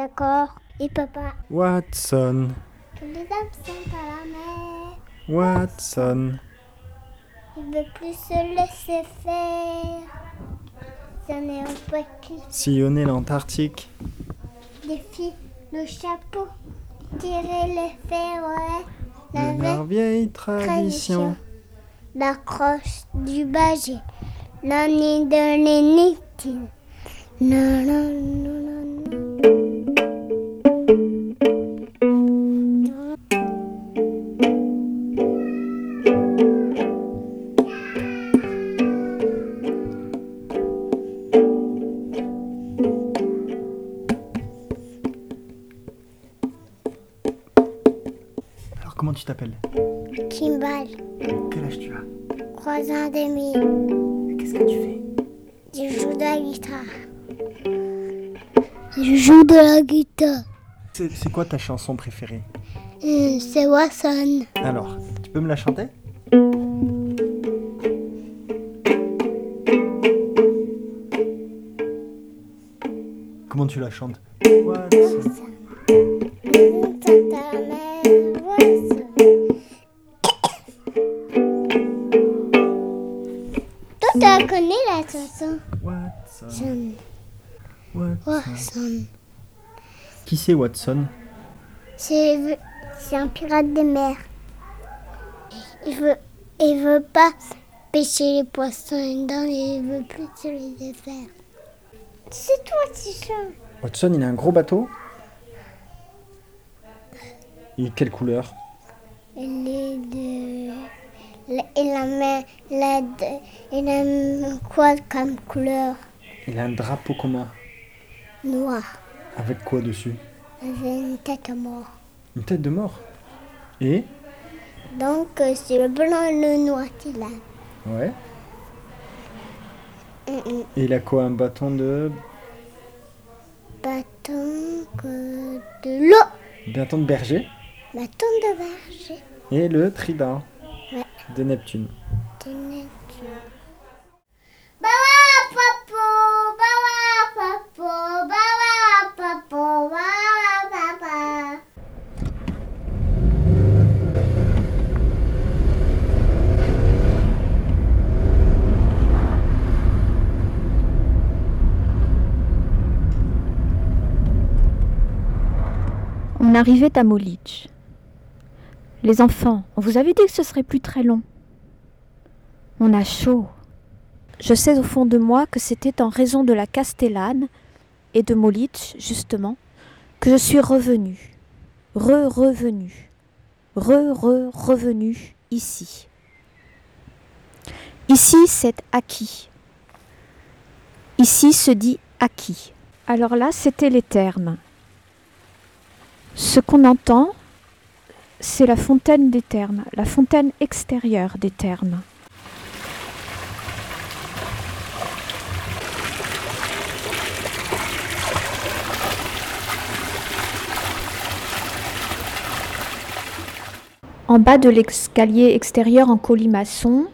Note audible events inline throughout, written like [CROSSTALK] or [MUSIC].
D'accord. Et papa. Watson. Que les sont à la mer. Watson. Il veut plus se laisser faire. Un peu Sillonner l'Antarctique. Défi le chapeau. Tirer les ferrets. La La vieille tradition. La croche du bagé. L'année de. Non, non, non, non, non. C'est quoi ta chanson préférée Euh, C'est Watson. Alors, tu peux me la chanter Comment tu la chantes Watson. Toi, tu la connais la chanson Watson. Watson. Watson. Qui c'est Watson? C'est un pirate des mers. Il veut, il veut pas pêcher les poissons dedans et il veut plus se les faire. C'est toi, Tichon. Watson, il a un gros bateau? Il est quelle couleur? Il est de. Il a la, il a quoi comme couleur Il a un drapeau commun? Noir. Avec quoi dessus Avec une tête à mort. Une tête de mort Et Donc euh, c'est le blanc et le noir qu'il a. Ouais. Mm, mm. Et il a quoi Un bâton de. Bâton de l'eau. Bâton de berger Bâton de berger. Et le trident Ouais. de Neptune. de Neptune. Bawa On arrivait à Molich. Les enfants, on vous avait dit que ce serait plus très long. On a chaud. Je sais au fond de moi que c'était en raison de la Castellane et de Molich, justement, que je suis revenue. Re-revenue. Re-re-revenue ici. Ici, c'est acquis. Ici se dit acquis. Alors là, c'était les termes. Ce qu'on entend, c'est la fontaine des termes, la fontaine extérieure des termes. En bas de l'escalier extérieur en colimaçon,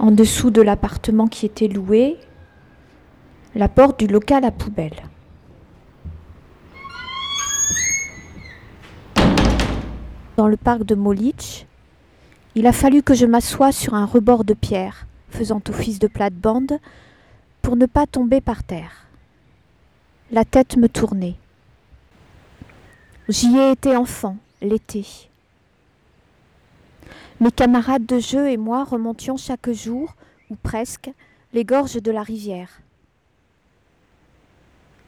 en dessous de l'appartement qui était loué, la porte du local à poubelle. Dans le parc de Molich, il a fallu que je m'assoie sur un rebord de pierre, faisant office de plate-bande, pour ne pas tomber par terre. La tête me tournait. J'y ai été enfant, l'été. Mes camarades de jeu et moi remontions chaque jour, ou presque, les gorges de la rivière.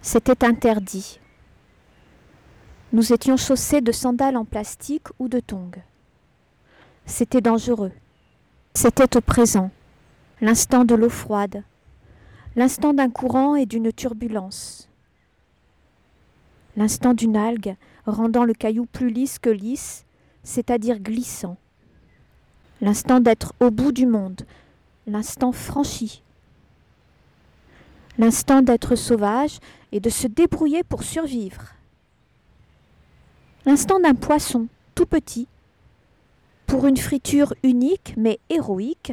C'était interdit. Nous étions chaussés de sandales en plastique ou de tongs. C'était dangereux. C'était au présent, l'instant de l'eau froide, l'instant d'un courant et d'une turbulence, l'instant d'une algue rendant le caillou plus lisse que lisse, c'est-à-dire glissant, l'instant d'être au bout du monde, l'instant franchi, l'instant d'être sauvage et de se débrouiller pour survivre, l'instant d'un poisson tout petit, pour une friture unique mais héroïque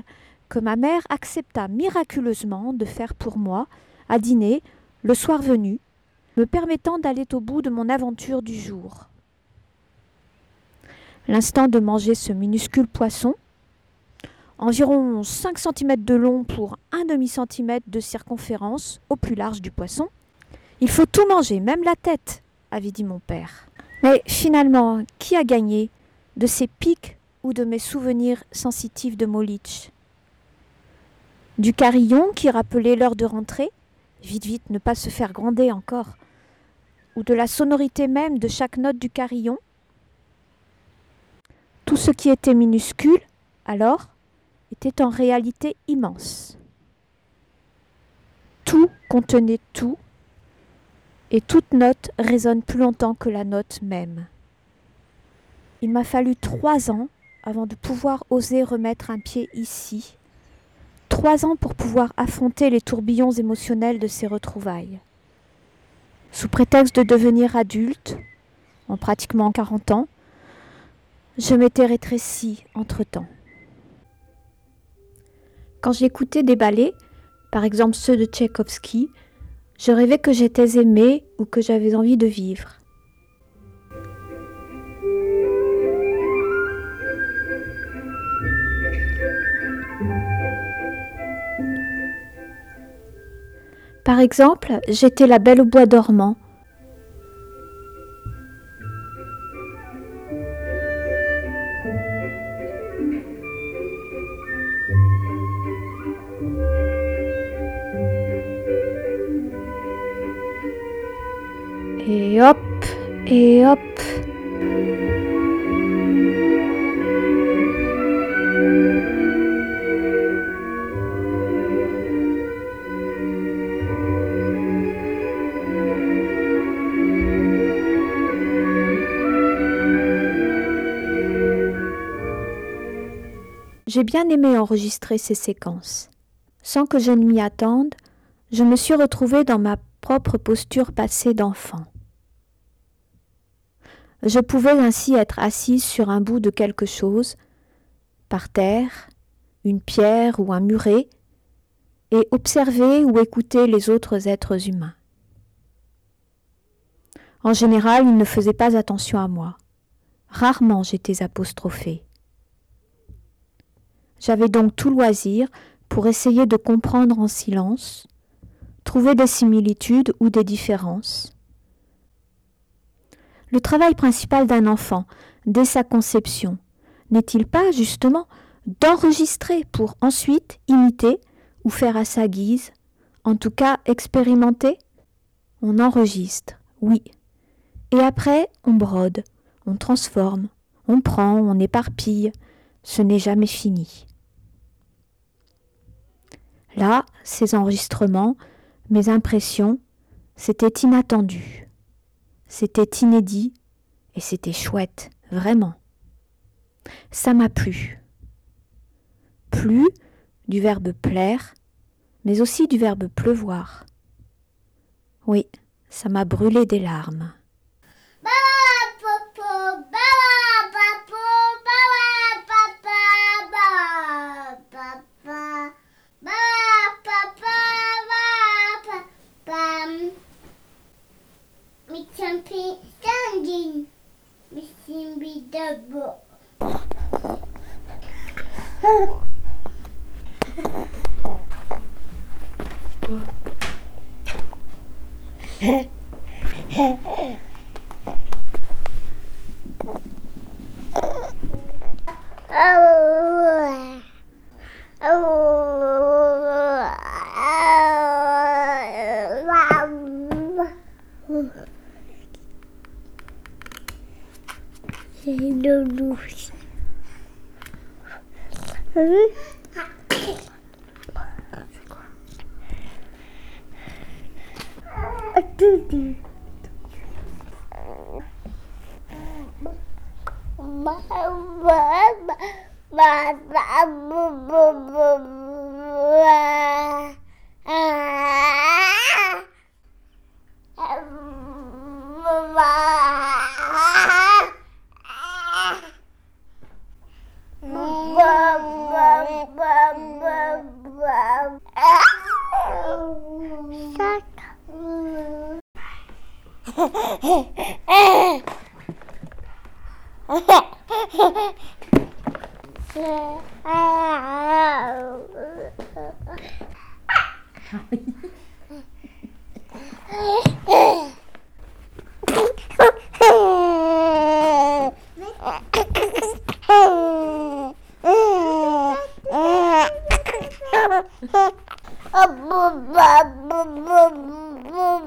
que ma mère accepta miraculeusement de faire pour moi à dîner le soir venu, me permettant d'aller au bout de mon aventure du jour. L'instant de manger ce minuscule poisson, environ 5 cm de long pour un demi-centimètre de circonférence au plus large du poisson. Il faut tout manger, même la tête, avait dit mon père. Mais finalement, qui a gagné De ces pics ou de mes souvenirs sensitifs de Molich Du carillon qui rappelait l'heure de rentrée? Vite, vite, ne pas se faire gronder encore. Ou de la sonorité même de chaque note du carillon? Tout ce qui était minuscule, alors, était en réalité immense. Tout contenait tout, et toute note résonne plus longtemps que la note même. Il m'a fallu trois ans avant de pouvoir oser remettre un pied ici, trois ans pour pouvoir affronter les tourbillons émotionnels de ces retrouvailles. Sous prétexte de devenir adulte, en pratiquement quarante ans, je m'étais rétrécie entre-temps. Quand j'écoutais des ballets, par exemple ceux de Tchaïkovski, je rêvais que j'étais aimée ou que j'avais envie de vivre. Par exemple, j'étais la belle au bois dormant. Hop, et hop. J'ai bien aimé enregistrer ces séquences. Sans que je ne m'y attende, je me suis retrouvée dans ma propre posture passée d'enfant. Je pouvais ainsi être assise sur un bout de quelque chose, par terre, une pierre ou un muret, et observer ou écouter les autres êtres humains. En général, ils ne faisaient pas attention à moi. Rarement j'étais apostrophée. J'avais donc tout loisir pour essayer de comprendre en silence, trouver des similitudes ou des différences. Le travail principal d'un enfant, dès sa conception, n'est-il pas justement d'enregistrer pour ensuite imiter ou faire à sa guise, en tout cas expérimenter? On enregistre, oui. Et après, on brode, on transforme, on prend, on éparpille, ce n'est jamais fini. Là, ces enregistrements, mes impressions, c'était inattendu, c'était inédit et c'était chouette, vraiment. Ça m'a plu. Plu du verbe plaire, mais aussi du verbe pleuvoir. Oui, ça m'a brûlé des larmes. Oh. do do. 嘿嘿嘿嘿嘿 [LAUGHS]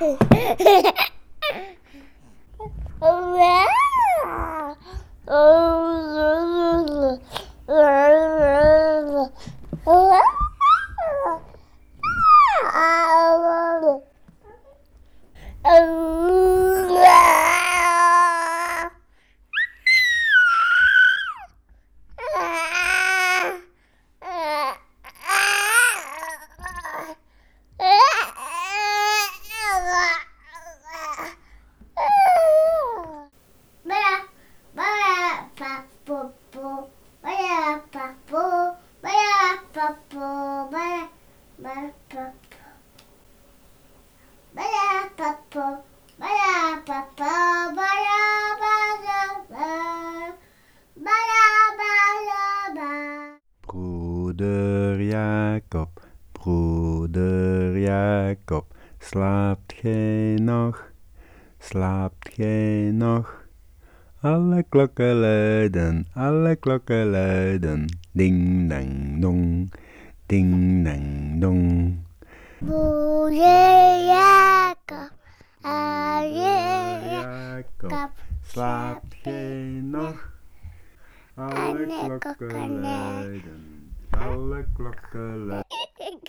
Hehehehe slaapt gij nog, slaapt gij nog? Alle klokken luiden, alle klokken luiden, ding dang dong, ding dang dong. Boeie Jacob, aje Jacob, slaapt gij nog? Alle klokken luiden, alle klokken luiden.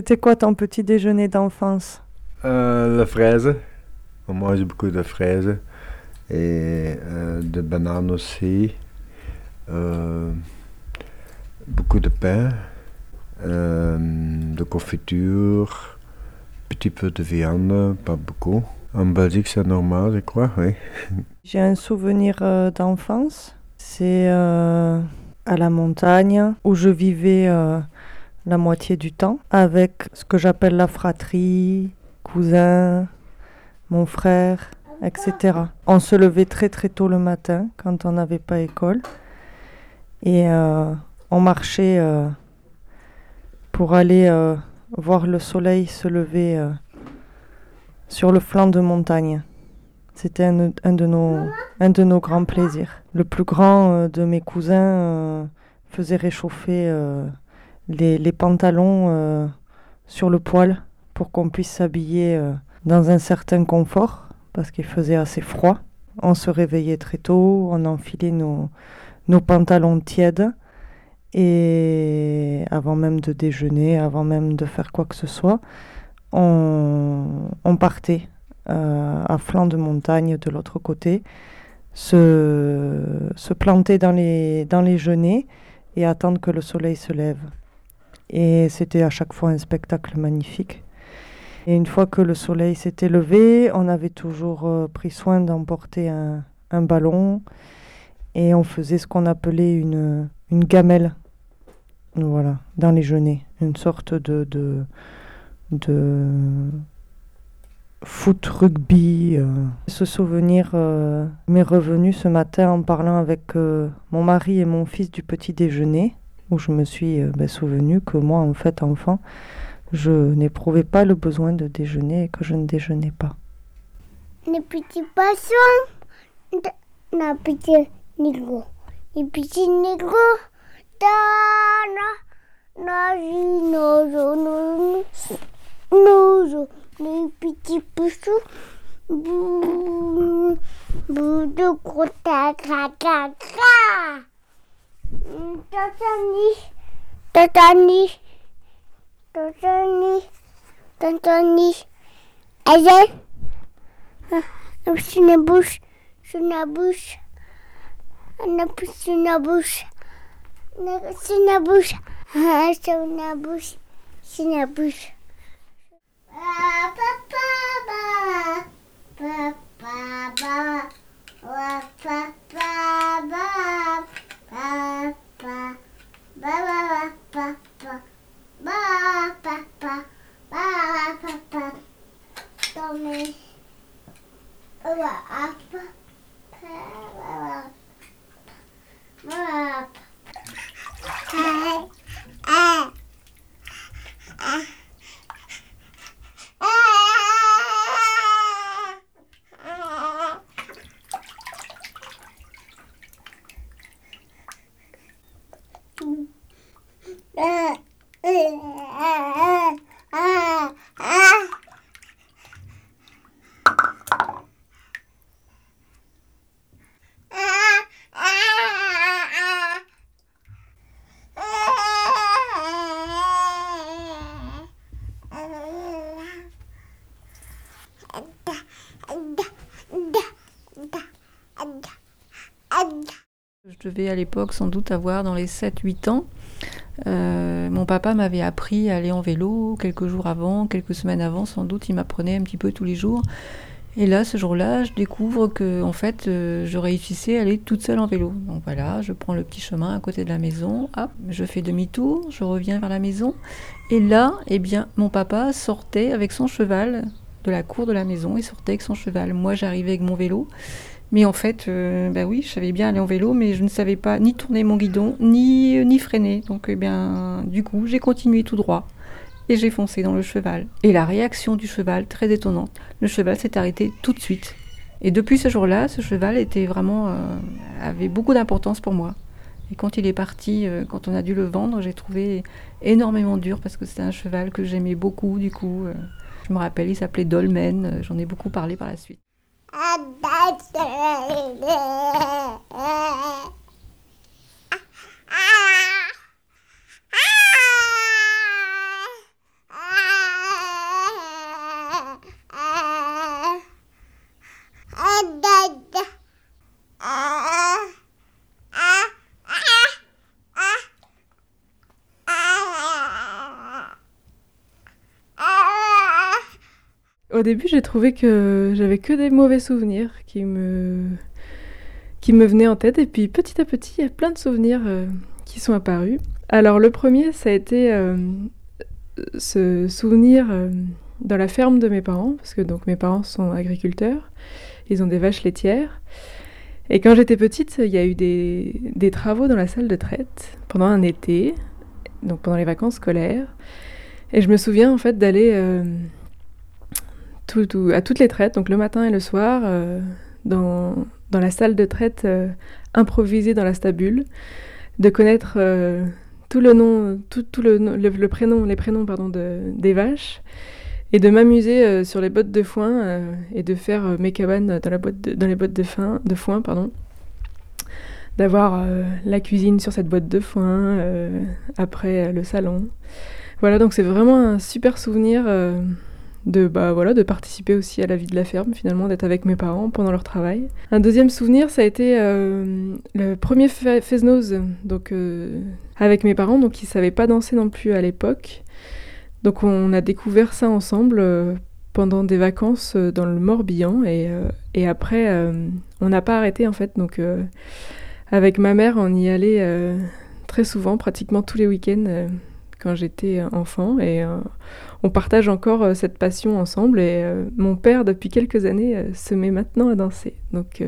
C'était quoi ton petit déjeuner d'enfance? Euh, la fraise. On mange beaucoup de fraises. Et euh, de bananes aussi. Euh, beaucoup de pain. de confiture. Petit peu de viande, pas beaucoup. En Belgique, c'est normal, je crois, oui. [LAUGHS] J'ai un souvenir d'enfance. C'est à la montagne où je vivais la moitié du temps avec ce que j'appelle la fratrie, cousin, mon frère, etc. On se levait très très tôt le matin quand on n'avait pas école et euh, on marchait euh, pour aller euh, voir le soleil se lever sur le flanc de montagne. C'était un, de nos, un de nos grands plaisirs. Le plus grand de mes cousins faisait réchauffer les, pantalons euh, sur le poêle pour qu'on puisse s'habiller euh, dans un certain confort parce qu'il faisait assez froid. On se réveillait très tôt, on enfilait nos, nos pantalons tièdes et avant même de déjeuner, avant même de faire quoi que ce soit, on, on partait euh, à flanc de montagne de l'autre côté, se, se planter dans les, dans les genêts et attendre que le soleil se lève. Et c'était à chaque fois un spectacle magnifique. Et une fois que le soleil s'était levé, on avait toujours euh, pris soin d'emporter un, ballon et on faisait ce qu'on appelait une, une gamelle. Voilà, dans les genêts. Une sorte de, de, de foot rugby. euh. Ce souvenir euh, m'est revenu ce matin en parlant avec mon mari et mon fils du petit déjeuner, où je me suis euh, ben, souvenu que moi, en fait, enfant, je n'éprouvais pas le besoin de déjeuner et que je ne déjeunais pas. Les petits poissons, de- les petits négros, les petits 嗯，等等你，等等你，等等你，等等你，哎呀，那不是，那不是，那不是，那不是，那不是，那不是，那不是，那不是，爸爸爸。Devais à l'époque sans doute avoir dans les 7-8 ans. Euh, mon papa m'avait appris à aller en vélo quelques jours avant, quelques semaines avant, sans doute, il m'apprenait un petit peu tous les jours. Et là, ce jour-là, je découvre que en fait, euh, je réussissais à aller toute seule en vélo. Donc voilà, je prends le petit chemin à côté de la maison, hop, je fais demi-tour, je reviens vers la maison. Et là, eh bien, mon papa sortait avec son cheval de la cour de la maison, il sortait avec son cheval. Moi, j'arrivais avec mon vélo. Mais en fait, euh, bah oui, je savais bien aller en vélo, mais je ne savais pas ni tourner mon guidon, ni, euh, ni freiner. Donc, eh bien, du coup, j'ai continué tout droit et j'ai foncé dans le cheval. Et la réaction du cheval, très étonnante. Le cheval s'est arrêté tout de suite. Et depuis ce jour-là, ce cheval était vraiment euh, avait beaucoup d'importance pour moi. Et quand il est parti, quand on a dû le vendre, j'ai trouvé énormément dur parce que c'était un cheval que j'aimais beaucoup. Du coup, je me rappelle, il s'appelait Dolmen. J'en ai beaucoup parlé par la suite. [LAUGHS] Ah! Au début, j'ai trouvé que j'avais que des mauvais souvenirs qui me, qui me venaient en tête. Et puis petit à petit, il y a plein de souvenirs euh, qui sont apparus. Alors le premier, ça a été euh, ce souvenir euh, dans la ferme de mes parents, parce que donc mes parents sont agriculteurs, ils ont des vaches laitières. Et quand j'étais petite, il y a eu des, des travaux dans la salle de traite pendant un été, donc pendant les vacances scolaires. Et je me souviens en fait d'aller à toutes les traites, donc le matin et le soir, euh, dans, dans la salle de traite euh, improvisée dans la stabule, de connaître euh, tout le nom, tout, tout le, le, prénom, les prénoms pardon, de, des vaches, et de m'amuser sur les bottes de foin et de faire mes cabanes dans, la boîte dans les bottes de, fin, de foin, pardon. D'avoir la cuisine sur cette boîte de foin, après le salon. Voilà, donc c'est vraiment un super souvenir de, bah, voilà, de participer aussi à la vie de la ferme, finalement, d'être avec mes parents pendant leur travail. Un deuxième souvenir, ça a été euh, le premier fe- Fesnose, donc euh, avec mes parents, donc ils savaient pas danser non plus à l'époque. Donc on a découvert ça ensemble euh, pendant des vacances dans le Morbihan et, et après on n'a pas arrêté en fait. Donc avec ma mère on y allait très souvent, pratiquement tous les week-ends quand j'étais enfant et on partage encore euh, cette passion ensemble et euh, mon père depuis quelques années euh, se met maintenant à danser. Donc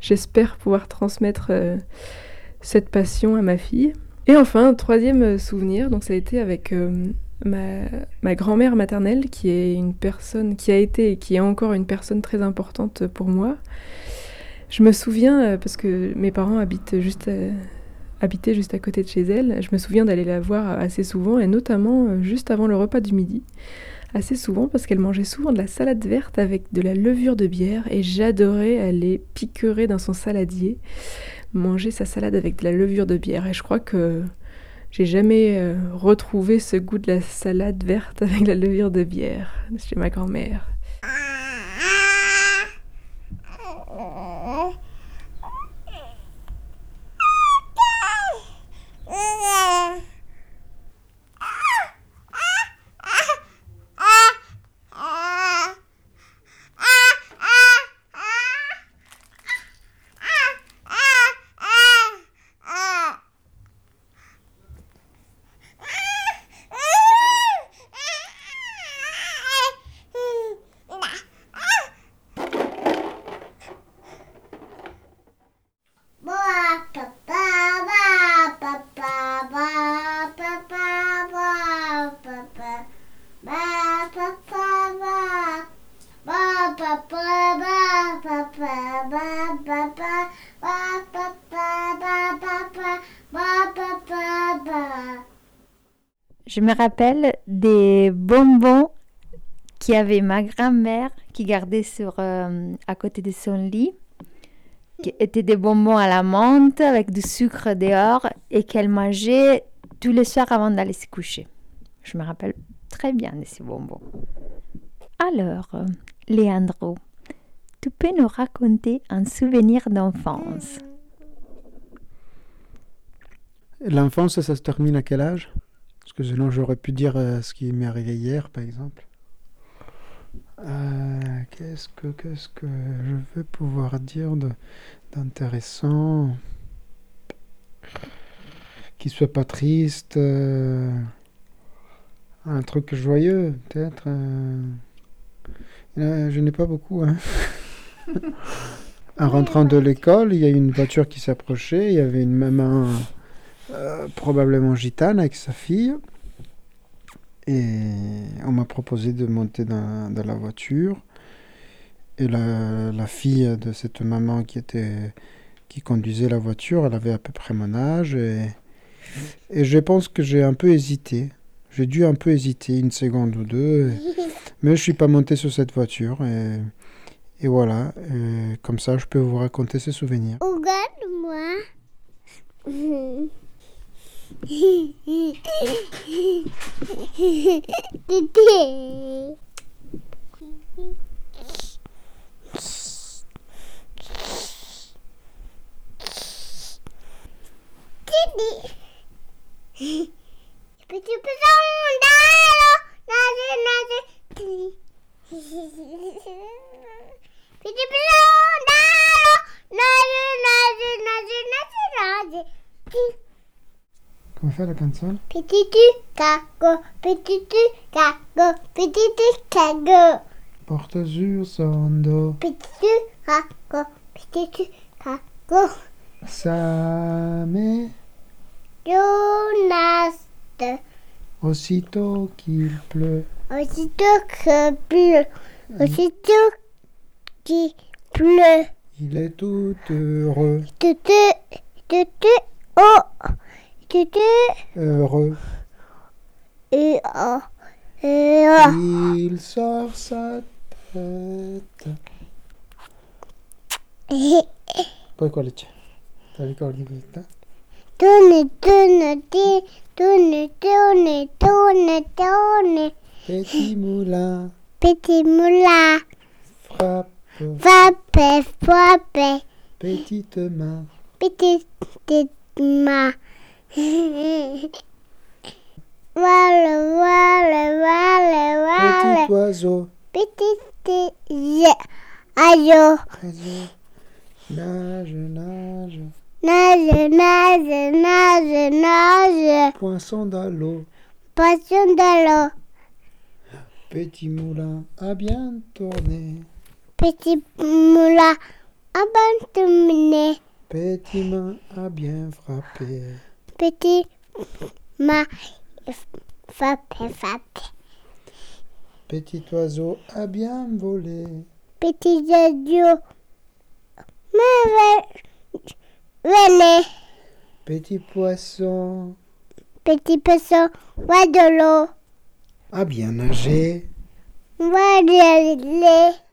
j'espère pouvoir transmettre cette passion à ma fille. Et enfin, troisième souvenir, donc ça a été avec ma, grand-mère maternelle, qui est une personne, qui a été et qui est encore une personne très importante pour moi. Je me souviens, parce que mes parents habitent juste habitait juste à côté de chez elle. Je me souviens d'aller la voir assez souvent et notamment euh, juste avant le repas du midi. Assez souvent parce qu'elle mangeait souvent de la salade verte avec de la levure de bière et j'adorais aller piquerer dans son saladier, manger sa salade avec de la levure de bière. Et je crois que j'ai jamais euh, retrouvé ce goût de la salade verte [LAUGHS] avec la levure de bière chez ma grand-mère. Je me rappelle des bonbons qu'il y avait ma grand-mère qui gardait sur, euh, à côté de son lit, qui étaient des bonbons à la menthe avec du sucre dehors et qu'elle mangeait tous les soirs avant d'aller se coucher. Je me rappelle très bien de ces bonbons. Alors, euh, Leandro, tu peux nous raconter un souvenir d'enfance? L'enfance, ça se termine à quel âge? Parce que sinon, j'aurais pu dire euh, ce qui m'est arrivé hier, par exemple. Euh, qu'est-ce que qu'est-ce que je veux pouvoir dire d'intéressant? Qui soit pas triste euh, Un truc joyeux, peut-être Je n'ai pas beaucoup. Hein. [LAUGHS] en rentrant de l'école, il y a une voiture qui s'approchait. Il y avait une maman euh, probablement gitane avec sa fille. Et on m'a proposé de monter dans, dans la voiture. Et la, la fille de cette maman qui, était, qui conduisait la voiture, elle avait à peu près mon âge. Et, et je pense que j'ai un peu hésité. J'ai dû un peu hésiter une seconde ou deux. [LAUGHS] Mais je suis pas monté sur cette voiture. Et, et voilà. Et comme ça, je peux vous raconter ces souvenirs. [LAUGHS] Tété. Tété. Petit poisson dans l'eau, nager, nager. Petit poisson dans l'eau, nager, nager, nager, nager, nager. Comment fait la canzone Petit tu cago, petit tu cago, petit tu cago, Porte sur son dos petit cago, petit tu cago. sa main Jonas, aussitôt qu'il pleut. aussitôt que pleut, aussitôt qu'il pleut, Il est tout heureux, tu tu, oh, tu, heureux. et oh, et oh. Il sort sa. [LAUGHS] Poi quale c'è? Ti ricordi questa? Tourne, tourne, ti, tourne, tourne, tourne, tourne. Petit moulin Petit moulin, frappe, frappe, frappe, petite main. petite main. Voilà, voilà, voilà, voilà. Petit oiseau, Petite aïe, nage, nage. nage, nage, nage, nage. Poisson dans l'eau, Poisson dans l'eau, petit moulin a bien tourné. petit moulin, abandonné. Petit main a bien frappé. Petit main, frappe, frappe. Petit oiseau a bien volé. Petit oiseau, venez. Petit poisson. Petit poisson, va de l'eau. Ah bien nager. Va de.